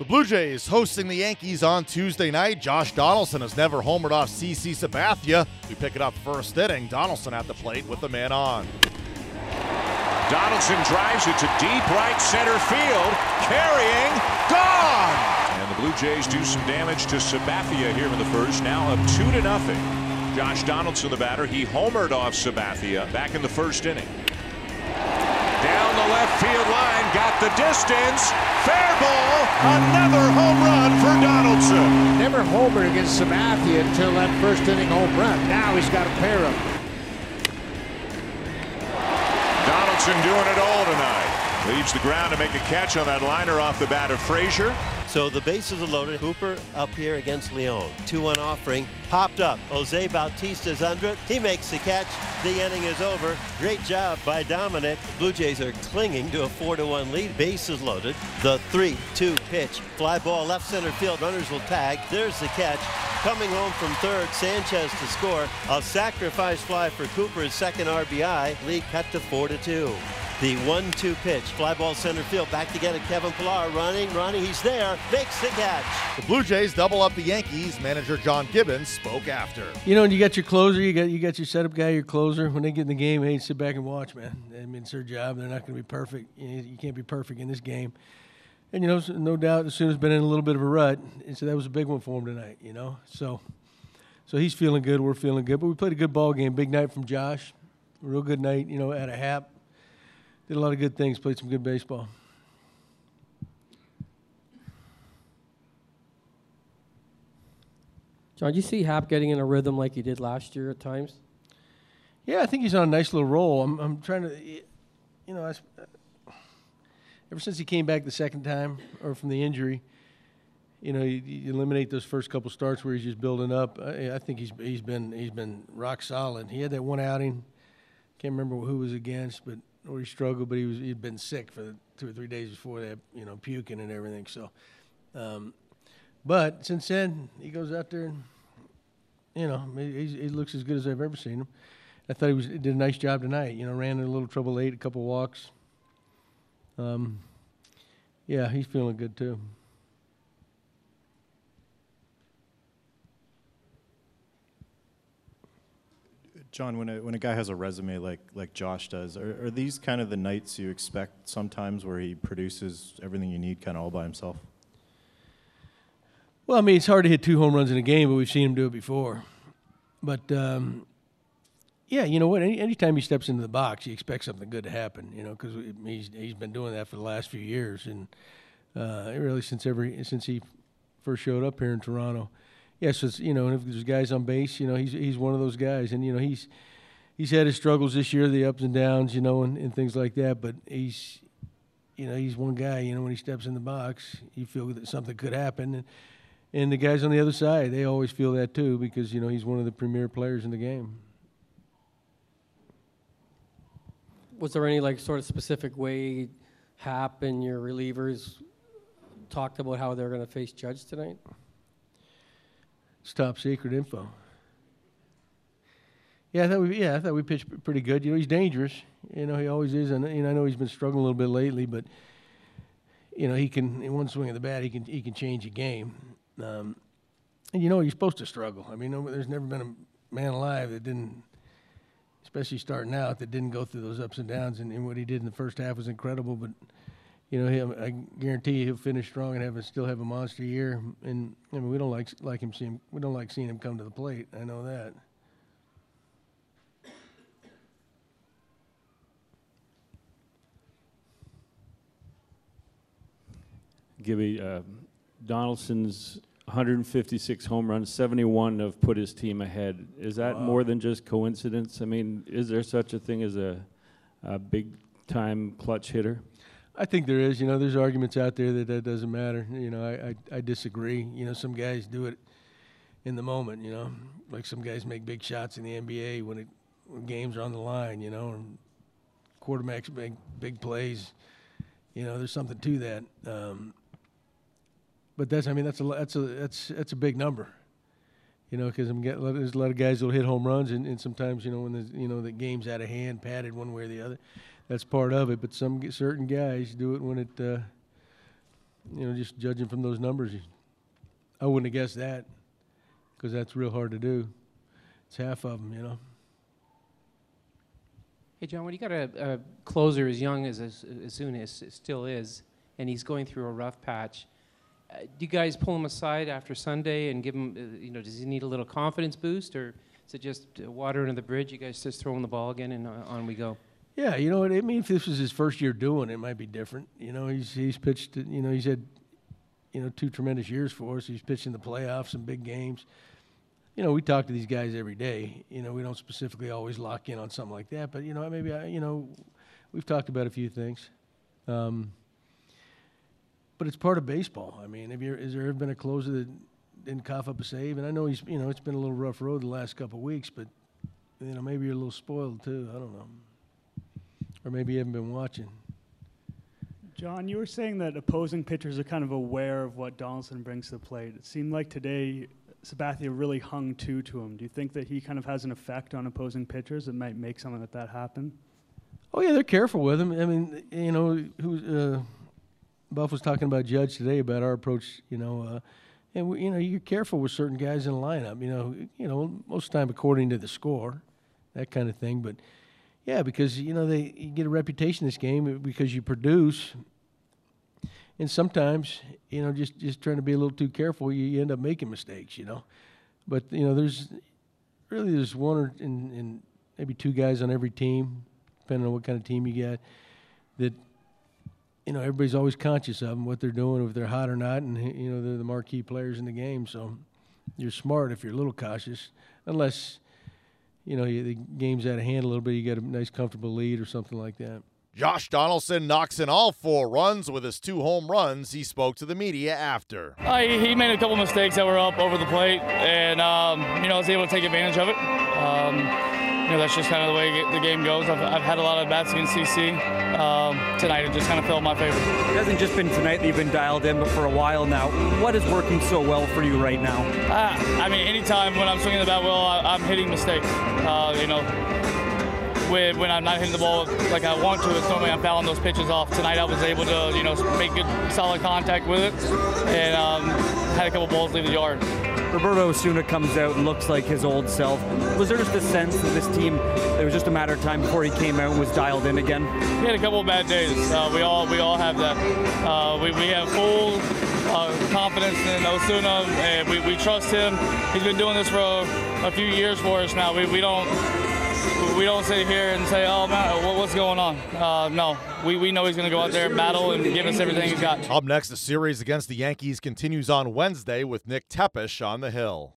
The Blue Jays hosting the Yankees on Tuesday night. Josh Donaldson has never homered off CC Sabathia. We pick it up first inning. Donaldson at the plate with the man on. Donaldson drives it to deep right center field. Carrying, gone! And the Blue Jays do some damage to Sabathia here in the first. Now up two to nothing. Josh Donaldson, the batter, he homered off Sabathia back in the first inning. Down the left field line, got the distance. Fair ball, another home run for Donaldson. Never homered against Sabathia until that first inning home run. Now he's got a pair of them. Donaldson doing it all tonight. Leaves the ground to make a catch on that liner off the bat of Frazier. So the bases are loaded. Cooper up here against Leone. 2-1 offering. Popped up. Jose Bautista's under it. He makes the catch. The inning is over. Great job by Dominic. Blue Jays are clinging to a 4-1 lead. Bases loaded. The 3-2 pitch. Fly ball left center field. Runners will tag. There's the catch. Coming home from third, Sanchez to score. A sacrifice fly for Cooper's second RBI. Lead cut to 4-2. The one-two pitch, fly ball center field, back to get it. Kevin Pillar running, running. He's there, makes the catch. The Blue Jays double up the Yankees. Manager John Gibbons spoke after. You know, and you got your closer, you got you got your setup guy, your closer. When they get in the game, hey, sit back and watch, man. I mean, it's their job. They're not going to be perfect. You, you can't be perfect in this game. And you know, no doubt, Osuna's been in a little bit of a rut, and so that was a big one for him tonight. You know, so so he's feeling good. We're feeling good. But we played a good ball game. Big night from Josh. Real good night. You know, at a Happ did a lot of good things, played some good baseball. John, do you see Happ getting in a rhythm like he did last year at times? Yeah, I think he's on a nice little roll. I'm, I'm trying to, you know, I, ever since he came back the second time or from the injury, you know, you, you eliminate those first couple starts where he's just building up. I, I, think he's he's been he's been rock solid. He had that one outing, can't remember who was against, but he struggled, but he was he'd been sick for two or three days before that, you know, puking and everything. So, um, but since then he goes out there and you know he, he looks as good as I've ever seen him. I thought he was he did a nice job tonight. You know, ran in a little trouble late, a couple walks. Um, yeah, he's feeling good too. John, when a, when a guy has a resume like, like Josh does, are, are these kind of the nights you expect sometimes where he produces everything you need kind of all by himself? Well, I mean, it's hard to hit two home runs in a game, but we've seen him do it before. But um, yeah, you know what? Any, anytime he steps into the box, you expect something good to happen. You know, because he's he's been doing that for the last few years, and uh, really since every since he first showed up here in Toronto yes, it's, you know, if there's guys on base, you know, he's he's one of those guys, and you know, he's he's had his struggles this year, the ups and downs, you know, and, and things like that. But he's, you know, he's one guy. You know, when he steps in the box, you feel that something could happen, and, and the guys on the other side, they always feel that too because you know he's one of the premier players in the game. Was there any like sort of specific way Happ and your relievers talked about how they're going to face Judge tonight? It's top secret info. Yeah, I thought we yeah I thought we pitched pretty good. You know, he's dangerous. You know, he always is, and you know I know he's been struggling a little bit lately, but you know he can in one swing of the bat he can he can change a game. Um, and you know he's supposed to struggle. I mean, there's never been a man alive that didn't, especially starting out, that didn't go through those ups and downs. And, and what he did in the first half was incredible, but you know, him, I guarantee you he'll finish strong and have a, still have a monster year. And I mean, we don't like like him seeing we don't like seeing him come to the plate. I know that. Gibby, uh, Donaldson's 156 home runs, 71 have put his team ahead. Is that wow. more than just coincidence? I mean, is there such a thing as a, a big time clutch hitter? I think there is. You know, there's arguments out there that that doesn't matter. You know, I, I, I disagree. You know, some guys do it in the moment. You know, like some guys make big shots in the NBA when, it, when games are on the line. You know, and quarterbacks make big plays. You know, there's something to that. Um, but that's I mean that's a that's a that's that's a big number. You know, because there's a lot of guys that'll hit home runs, and, and sometimes you know when the you know the game's out of hand, padded one way or the other that's part of it. But some certain guys do it when it uh, You know, just judging from those numbers, I wouldn't have guessed that because that's real hard to do. It's half of them, you know. Hey, John, when you got a, a closer as young as as still is, and he's going through a rough patch, uh, do you guys pull him aside after Sunday and give him, uh, you know, does he need a little confidence boost, or is it just uh, water under the bridge? You guys just throw him the ball again and uh, on we go? Yeah, you know what I mean. If this was his first year doing it, might be different. You know, he's he's pitched. You know, he's had, you know, two tremendous years for us. He's pitched in the playoffs and big games. You know, we talk to these guys every day. You know, we don't specifically always lock in on something like that, but you know, maybe I, you know, we've talked about a few things. Um, but it's part of baseball. I mean, have you, has there ever been a closer that didn't cough up a save? And I know he's, you know, it's been a little rough road the last couple of weeks, but you know, maybe you're a little spoiled too. I don't know or maybe you haven't been watching. John, you were saying that opposing pitchers are kind of aware of what Donaldson brings to the plate. It seemed like today Sabathia really hung two to him. Do you think that he kind of has an effect on opposing pitchers that might make something like that happen? Oh yeah, they're careful with him. I mean, you know, who uh, Buff was talking about Judge today about our approach. You know, uh, and we, you know, you're careful with certain guys in the lineup. You know, you know, most of the time according to the score, that kind of thing. But yeah, because you know they you get a reputation in this game because you produce, and sometimes you know just just trying to be a little too careful, you, you end up making mistakes. You know, but you know there's really there's one or in, in maybe two guys on every team, depending on what kind of team you got, that you know everybody's always conscious of them, what they're doing, if they're hot or not, and you know they're the marquee players in the game. So you're smart if you're a little cautious, unless you know, the game's out of hand a little bit, you get a nice, comfortable lead or something like that. Josh Donaldson knocks in all four runs with his two home runs. He spoke to the media after. Uh, he made a couple mistakes that were up over the plate, and um, you know I was able to take advantage of it. Um, you know, that's just kind of the way the game goes. I've, I've had a lot of bats against CC. Um, tonight it just kind of fell in my favor. It hasn't just been tonight that you've been dialed in, but for a while now. What is working so well for you right now? Uh, I mean, anytime when I'm swinging the bat well, I, am hitting mistakes. Uh, you know, when, when I'm not hitting the ball like I want to, it's normally I'm fouling those pitches off. Tonight I was able to, you know, make good, solid contact with it, and um, had a couple balls leave the yard. Roberto Osuna comes out and looks like his old self. Was there just a sense that this team, it was just a matter of time before he came out and was dialed in again? He had a couple of bad days. Uh, we all we all have that. Uh, we, we have full uh, confidence in Osuna, and we, we trust him. He's been doing this for a, a few years for us now. We, we don't we don't sit here and say, oh, man, what's going on? Uh, no, we, we know he's going to go out there and battle and give us everything he's got. Up next, the series against the Yankees continues on Wednesday with Nick Tepesch on the hill.